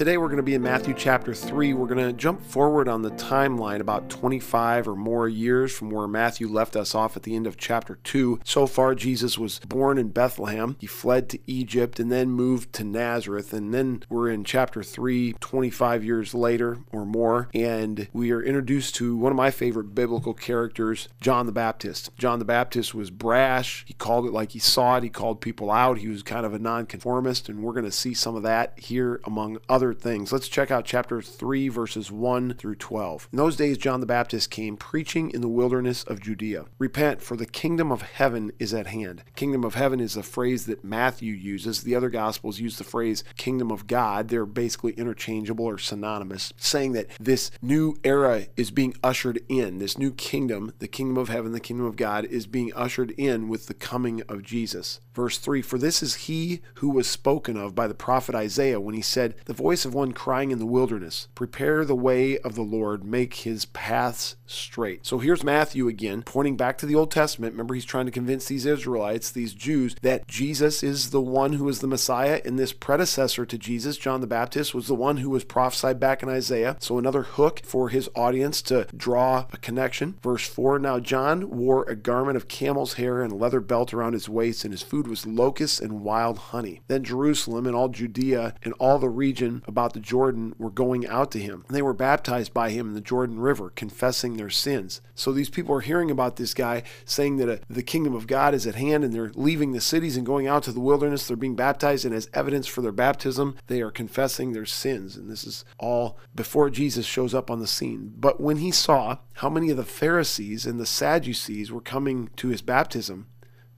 Today we're going to be in Matthew chapter 3. We're going to jump forward on the timeline about 25 or more years from where Matthew left us off at the end of chapter 2. So far, Jesus was born in Bethlehem. He fled to Egypt and then moved to Nazareth. And then we're in chapter 3, 25 years later or more. And we are introduced to one of my favorite biblical characters, John the Baptist. John the Baptist was brash. He called it like he saw it. He called people out. He was kind of a nonconformist. And we're going to see some of that here among other things. Let's check out chapter 3, verses 1 through 12. In those days, John the Baptist came preaching in the wilderness of Judea. Repent, for the kingdom of heaven is at hand. Kingdom of heaven is a phrase that Matthew uses. The other gospels use the phrase kingdom of God. They're basically interchangeable or synonymous, saying that this new era is being ushered in. This new kingdom, the kingdom of heaven, the kingdom of God, is being ushered in with the coming of Jesus. Verse 3 For this is he who was spoken of by the prophet Isaiah when he said, The voice of one crying in the wilderness, Prepare the way of the Lord, make his paths straight. So here's Matthew again, pointing back to the Old Testament. Remember, he's trying to convince these Israelites, these Jews, that Jesus is the one who is the Messiah, and this predecessor to Jesus, John the Baptist, was the one who was prophesied back in Isaiah. So another hook for his audience to draw a connection. Verse 4 Now John wore a garment of camel's hair and a leather belt around his waist, and his food was locusts and wild honey. Then Jerusalem and all Judea and all the region about the Jordan were going out to him. They were baptized by him in the Jordan River, confessing their sins. So these people are hearing about this guy saying that a, uh, the kingdom of God is at hand and they're leaving the cities and going out to the wilderness. They're being baptized, and as evidence for their baptism, they are confessing their sins. And this is all before Jesus shows up on the scene. But when he saw how many of the Pharisees and the Sadducees were coming to his baptism,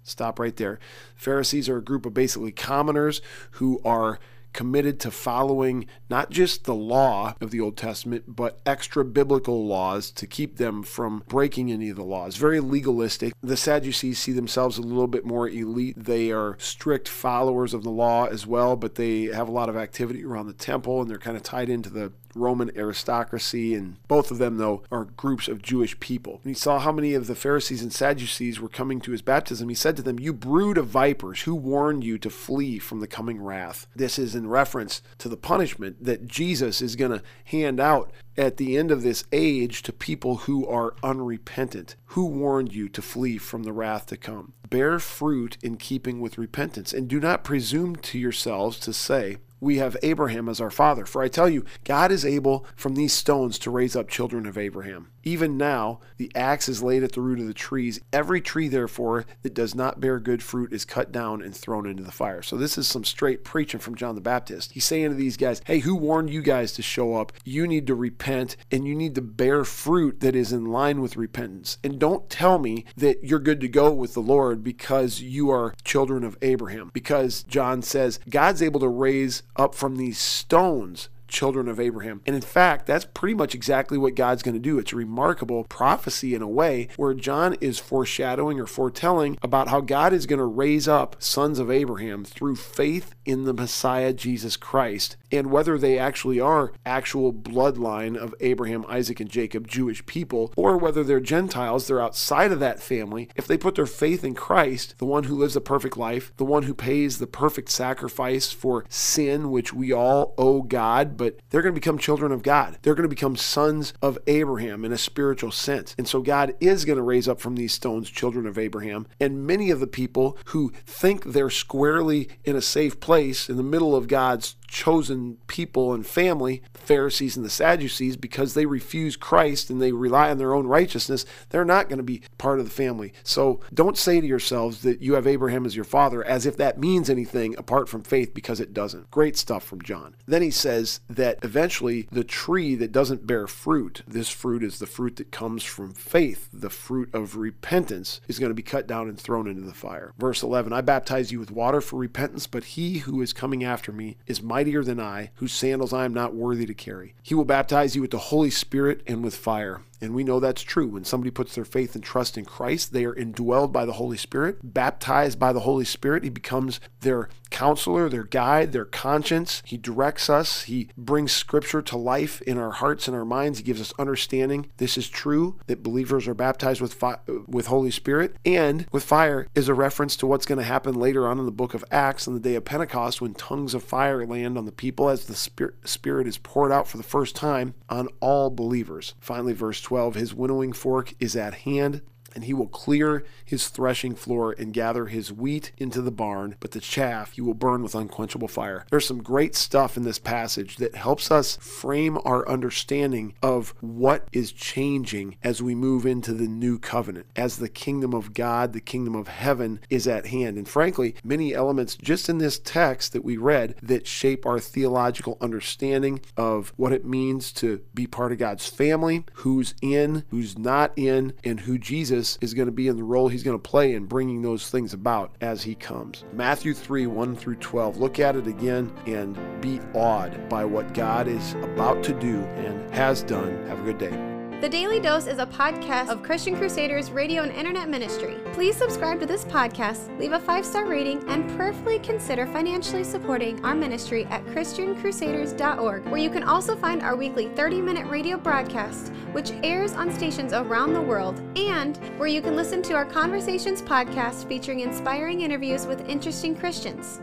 Stop right there. Pharisees are a group of basically commoners who are committed to following not just the law of the Old Testament, but extra biblical laws to keep them from breaking any of the laws. Very legalistic. The Sadducees see themselves a little bit more elite. They are strict followers of the law as well, but they have a lot of activity around the temple and they're kind of tied into the Roman aristocracy, and both of them, though, are groups of Jewish people. And he saw how many of the Pharisees and Sadducees were coming to his baptism. He said to them, You brood of vipers, who warned you to flee from the coming wrath? This is in reference to the punishment that Jesus is going to hand out at the end of this age to people who are unrepentant. Who warned you to flee from the wrath to come? Bear fruit in keeping with repentance, and do not presume to yourselves to say, we have Abraham as our father. For I tell you, God is able from these stones to raise up children of Abraham. Even now, the axe is laid at the root of the trees. Every tree, therefore, that does not bear good fruit is cut down and thrown into the fire. So, this is some straight preaching from John the Baptist. He's saying to these guys, Hey, who warned you guys to show up? You need to repent and you need to bear fruit that is in line with repentance. And don't tell me that you're good to go with the Lord because you are children of Abraham. Because John says God's able to raise up from these stones children of Abraham. And in fact, that's pretty much exactly what God's going to do. It's a remarkable prophecy in a way where John is foreshadowing or foretelling about how God is going to raise up sons of Abraham through faith in the Messiah Jesus Christ and whether they actually are actual bloodline of Abraham, Isaac, and Jacob, Jewish people, or whether they're Gentiles, they're outside of that family. If they put their faith in Christ, the one who lives a perfect life, the one who pays the perfect sacrifice for sin, which we all owe God, but they're going to become children of God. They're going to become sons of Abraham in a spiritual sense. And so God is going to raise up from these stones children of Abraham. And many of the people who think they're squarely in a safe place in the middle of God's chosen people and family, the Pharisees and the Sadducees, because they refuse Christ and they rely on their own righteousness, they're not going to be part of the family. So don't say to yourselves that you have Abraham as your father as if that means anything apart from faith, because it doesn't. Great stuff from John. Then he says that eventually the tree that doesn't bear fruit, this fruit is the fruit that comes from faith, the fruit of repentance, is going to be cut down and thrown into the fire. Verse 11 I baptize you with water for repentance, but he who is coming after me is my mightier than I, whose sandals I am not worthy to carry. He will baptize you with the Holy Spirit and with fire And we know that's true. When somebody puts their faith and trust in Christ, they are indwelled by the Holy Spirit, baptized by the Holy Spirit. He becomes their counselor, their guide, their conscience. He directs us. He brings scripture to life in our hearts and our minds. He gives us understanding. This is true that believers are baptized with fi- with Holy Spirit and with fire is a reference to what's going to happen later on in the book of Acts on the day of Pentecost when tongues of fire land on the people as the spirit, spirit is poured out for the first time on all believers. Finally verse 12 his winnowing fork is at hand and he will clear his threshing floor and gather his wheat into the barn, but the chaff he will burn with unquenchable fire. There's some great stuff in this passage that helps us frame our understanding of what is changing as we move into the new covenant, as the kingdom of God, the kingdom of heaven is at hand. And frankly, many elements just in this text that we read that shape our theological understanding of what it means to be part of God's family, who's in, who's not in, and who Jesus Jesus is going to be in the role he's going to play in bringing those things about as he comes. Matthew 3 1 through 12. Look at it again and be awed by what God is about to do and has done. Have a good day. The Daily Dose is a podcast of Christian Crusaders radio and internet ministry. Please subscribe to this podcast, leave a five star rating, and prayerfully consider financially supporting our ministry at ChristianCrusaders.org, where you can also find our weekly 30 minute radio broadcast, which airs on stations around the world, and where you can listen to our Conversations podcast featuring inspiring interviews with interesting Christians.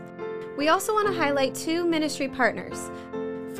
We also want to highlight two ministry partners.